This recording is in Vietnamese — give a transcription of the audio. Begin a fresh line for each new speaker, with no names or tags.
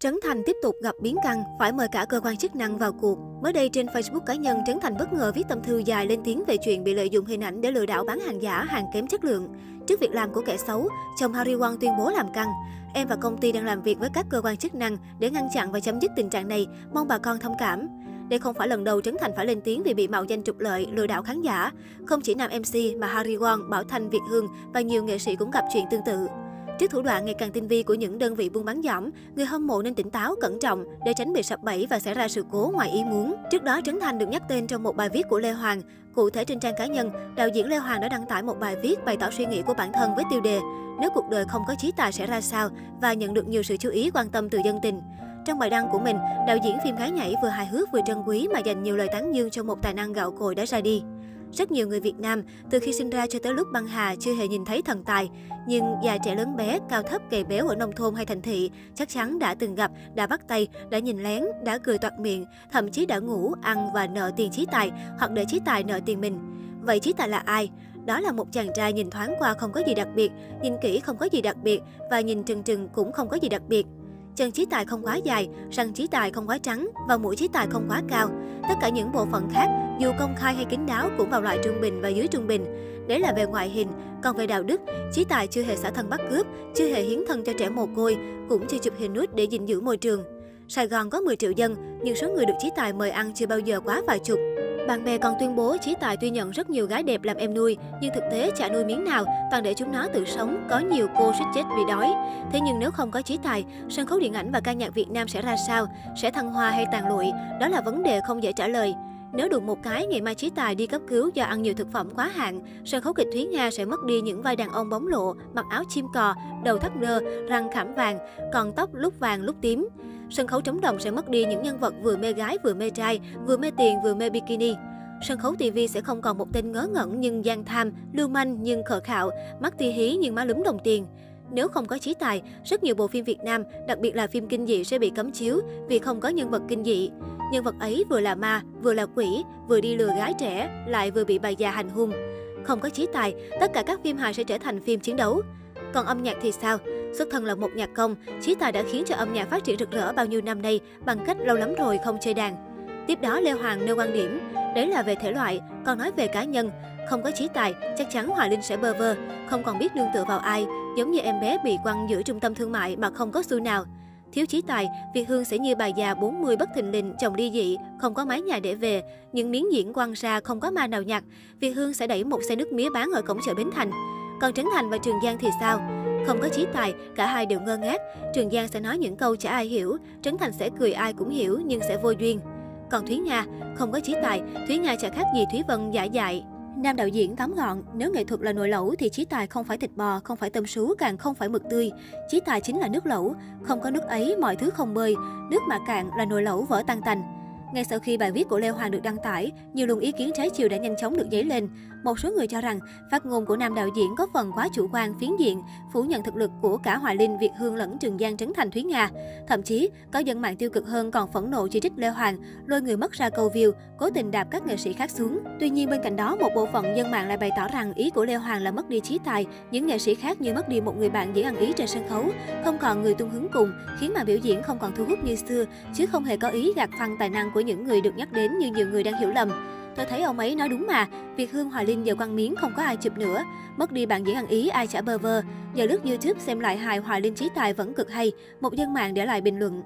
Trấn Thành tiếp tục gặp biến căng, phải mời cả cơ quan chức năng vào cuộc. Mới đây trên Facebook cá nhân, Trấn Thành bất ngờ viết tâm thư dài lên tiếng về chuyện bị lợi dụng hình ảnh để lừa đảo bán hàng giả, hàng kém chất lượng. Trước việc làm của kẻ xấu, chồng Harry Won tuyên bố làm căng. Em và công ty đang làm việc với các cơ quan chức năng để ngăn chặn và chấm dứt tình trạng này, mong bà con thông cảm. Đây không phải lần đầu Trấn Thành phải lên tiếng vì bị mạo danh trục lợi, lừa đảo khán giả. Không chỉ nam MC mà Harry Won, Bảo Thanh, Việt Hương và nhiều nghệ sĩ cũng gặp chuyện tương tự. Trước thủ đoạn ngày càng tinh vi của những đơn vị buôn bán giỏm, người hâm mộ nên tỉnh táo, cẩn trọng để tránh bị sập bẫy và xảy ra sự cố ngoài ý muốn. Trước đó, Trấn Thành được nhắc tên trong một bài viết của Lê Hoàng. Cụ thể trên trang cá nhân, đạo diễn Lê Hoàng đã đăng tải một bài viết bày tỏ suy nghĩ của bản thân với tiêu đề Nếu cuộc đời không có trí tài sẽ ra sao và nhận được nhiều sự chú ý quan tâm từ dân tình. Trong bài đăng của mình, đạo diễn phim gái nhảy vừa hài hước vừa trân quý mà dành nhiều lời tán dương cho một tài năng gạo cội đã ra đi. Rất nhiều người Việt Nam, từ khi sinh ra cho tới lúc băng hà chưa hề nhìn thấy thần tài. Nhưng già trẻ lớn bé, cao thấp, gầy béo ở nông thôn hay thành thị, chắc chắn đã từng gặp, đã bắt tay, đã nhìn lén, đã cười toạc miệng, thậm chí đã ngủ, ăn và nợ tiền trí tài, hoặc để trí tài nợ tiền mình. Vậy trí tài là ai? Đó là một chàng trai nhìn thoáng qua không có gì đặc biệt, nhìn kỹ không có gì đặc biệt và nhìn trừng trừng cũng không có gì đặc biệt. Chân trí tài không quá dài, răng trí tài không quá trắng và mũi trí tài không quá cao. Tất cả những bộ phận khác, dù công khai hay kín đáo cũng vào loại trung bình và dưới trung bình. Đấy là về ngoại hình, còn về đạo đức, trí tài chưa hề xả thân bắt cướp, chưa hề hiến thân cho trẻ mồ côi, cũng chưa chụp hình nút để gìn giữ môi trường. Sài Gòn có 10 triệu dân, nhưng số người được trí tài mời ăn chưa bao giờ quá vài chục. Bạn bè còn tuyên bố Chí Tài tuy nhận rất nhiều gái đẹp làm em nuôi, nhưng thực tế chả nuôi miếng nào, toàn để chúng nó tự sống, có nhiều cô suýt chết vì đói. Thế nhưng nếu không có Chí Tài, sân khấu điện ảnh và ca nhạc Việt Nam sẽ ra sao? Sẽ thăng hoa hay tàn lụi? Đó là vấn đề không dễ trả lời. Nếu đụng một cái, ngày mai Chí Tài đi cấp cứu do ăn nhiều thực phẩm quá hạn, sân khấu kịch Thúy Nga sẽ mất đi những vai đàn ông bóng lộ, mặc áo chim cò, đầu thắt nơ, răng khảm vàng, còn tóc lúc vàng lúc tím. Sân khấu trống đồng sẽ mất đi những nhân vật vừa mê gái vừa mê trai, vừa mê tiền vừa mê bikini. Sân khấu TV sẽ không còn một tên ngớ ngẩn nhưng gian tham, lưu manh nhưng khờ khạo, mắt ti hí nhưng má lúm đồng tiền. Nếu không có trí tài, rất nhiều bộ phim Việt Nam, đặc biệt là phim kinh dị sẽ bị cấm chiếu vì không có nhân vật kinh dị. Nhân vật ấy vừa là ma, vừa là quỷ, vừa đi lừa gái trẻ, lại vừa bị bà già hành hung. Không có trí tài, tất cả các phim hài sẽ trở thành phim chiến đấu. Còn âm nhạc thì sao? Xuất thân là một nhạc công, trí tài đã khiến cho âm nhạc phát triển rực rỡ bao nhiêu năm nay bằng cách lâu lắm rồi không chơi đàn. Tiếp đó Lê Hoàng nêu quan điểm, đấy là về thể loại, còn nói về cá nhân, không có trí tài, chắc chắn Hoài Linh sẽ bơ vơ, không còn biết nương tựa vào ai, giống như em bé bị quăng giữa trung tâm thương mại mà không có xu nào. Thiếu trí tài, Việt Hương sẽ như bà già 40 bất thình lình, chồng ly dị, không có mái nhà để về, những miếng diễn quăng ra không có ma nào nhặt. Việt Hương sẽ đẩy một xe nước mía bán ở cổng chợ Bến Thành. Còn Trấn Thành và Trường Giang thì sao? Không có trí tài, cả hai đều ngơ ngác. Trường Giang sẽ nói những câu chả ai hiểu, Trấn Thành sẽ cười ai cũng hiểu nhưng sẽ vô duyên. Còn Thúy Nga, không có trí tài, Thúy Nga chả khác gì Thúy Vân giả dại. Nam đạo diễn tóm gọn, nếu nghệ thuật là nồi lẩu thì trí tài không phải thịt bò, không phải tôm sú, càng không phải mực tươi. Trí tài chính là nước lẩu, không có nước ấy mọi thứ không bơi, nước mà cạn là nồi lẩu vỡ tan tành. Ngay sau khi bài viết của Lê Hoàng được đăng tải, nhiều luồng ý kiến trái chiều đã nhanh chóng được dấy lên. Một số người cho rằng phát ngôn của nam đạo diễn có phần quá chủ quan, phiến diện, phủ nhận thực lực của cả Hoài Linh, Việt Hương lẫn Trường Giang Trấn Thành Thúy Nga. Thậm chí, có dân mạng tiêu cực hơn còn phẫn nộ chỉ trích Lê Hoàng, lôi người mất ra câu view, cố tình đạp các nghệ sĩ khác xuống. Tuy nhiên bên cạnh đó, một bộ phận dân mạng lại bày tỏ rằng ý của Lê Hoàng là mất đi trí tài, những nghệ sĩ khác như mất đi một người bạn dễ ăn ý trên sân khấu, không còn người tung hứng cùng, khiến màn biểu diễn không còn thu hút như xưa, chứ không hề có ý gạt phăng tài năng của những người được nhắc đến như nhiều người đang hiểu lầm. Tôi thấy ông ấy nói đúng mà, Việt Hương Hòa Linh giờ quăng miếng không có ai chụp nữa. Mất đi bạn diễn ăn ý ai chả bơ vơ. Giờ lướt YouTube xem lại hài Hòa Linh trí tài vẫn cực hay. Một dân mạng để lại bình luận.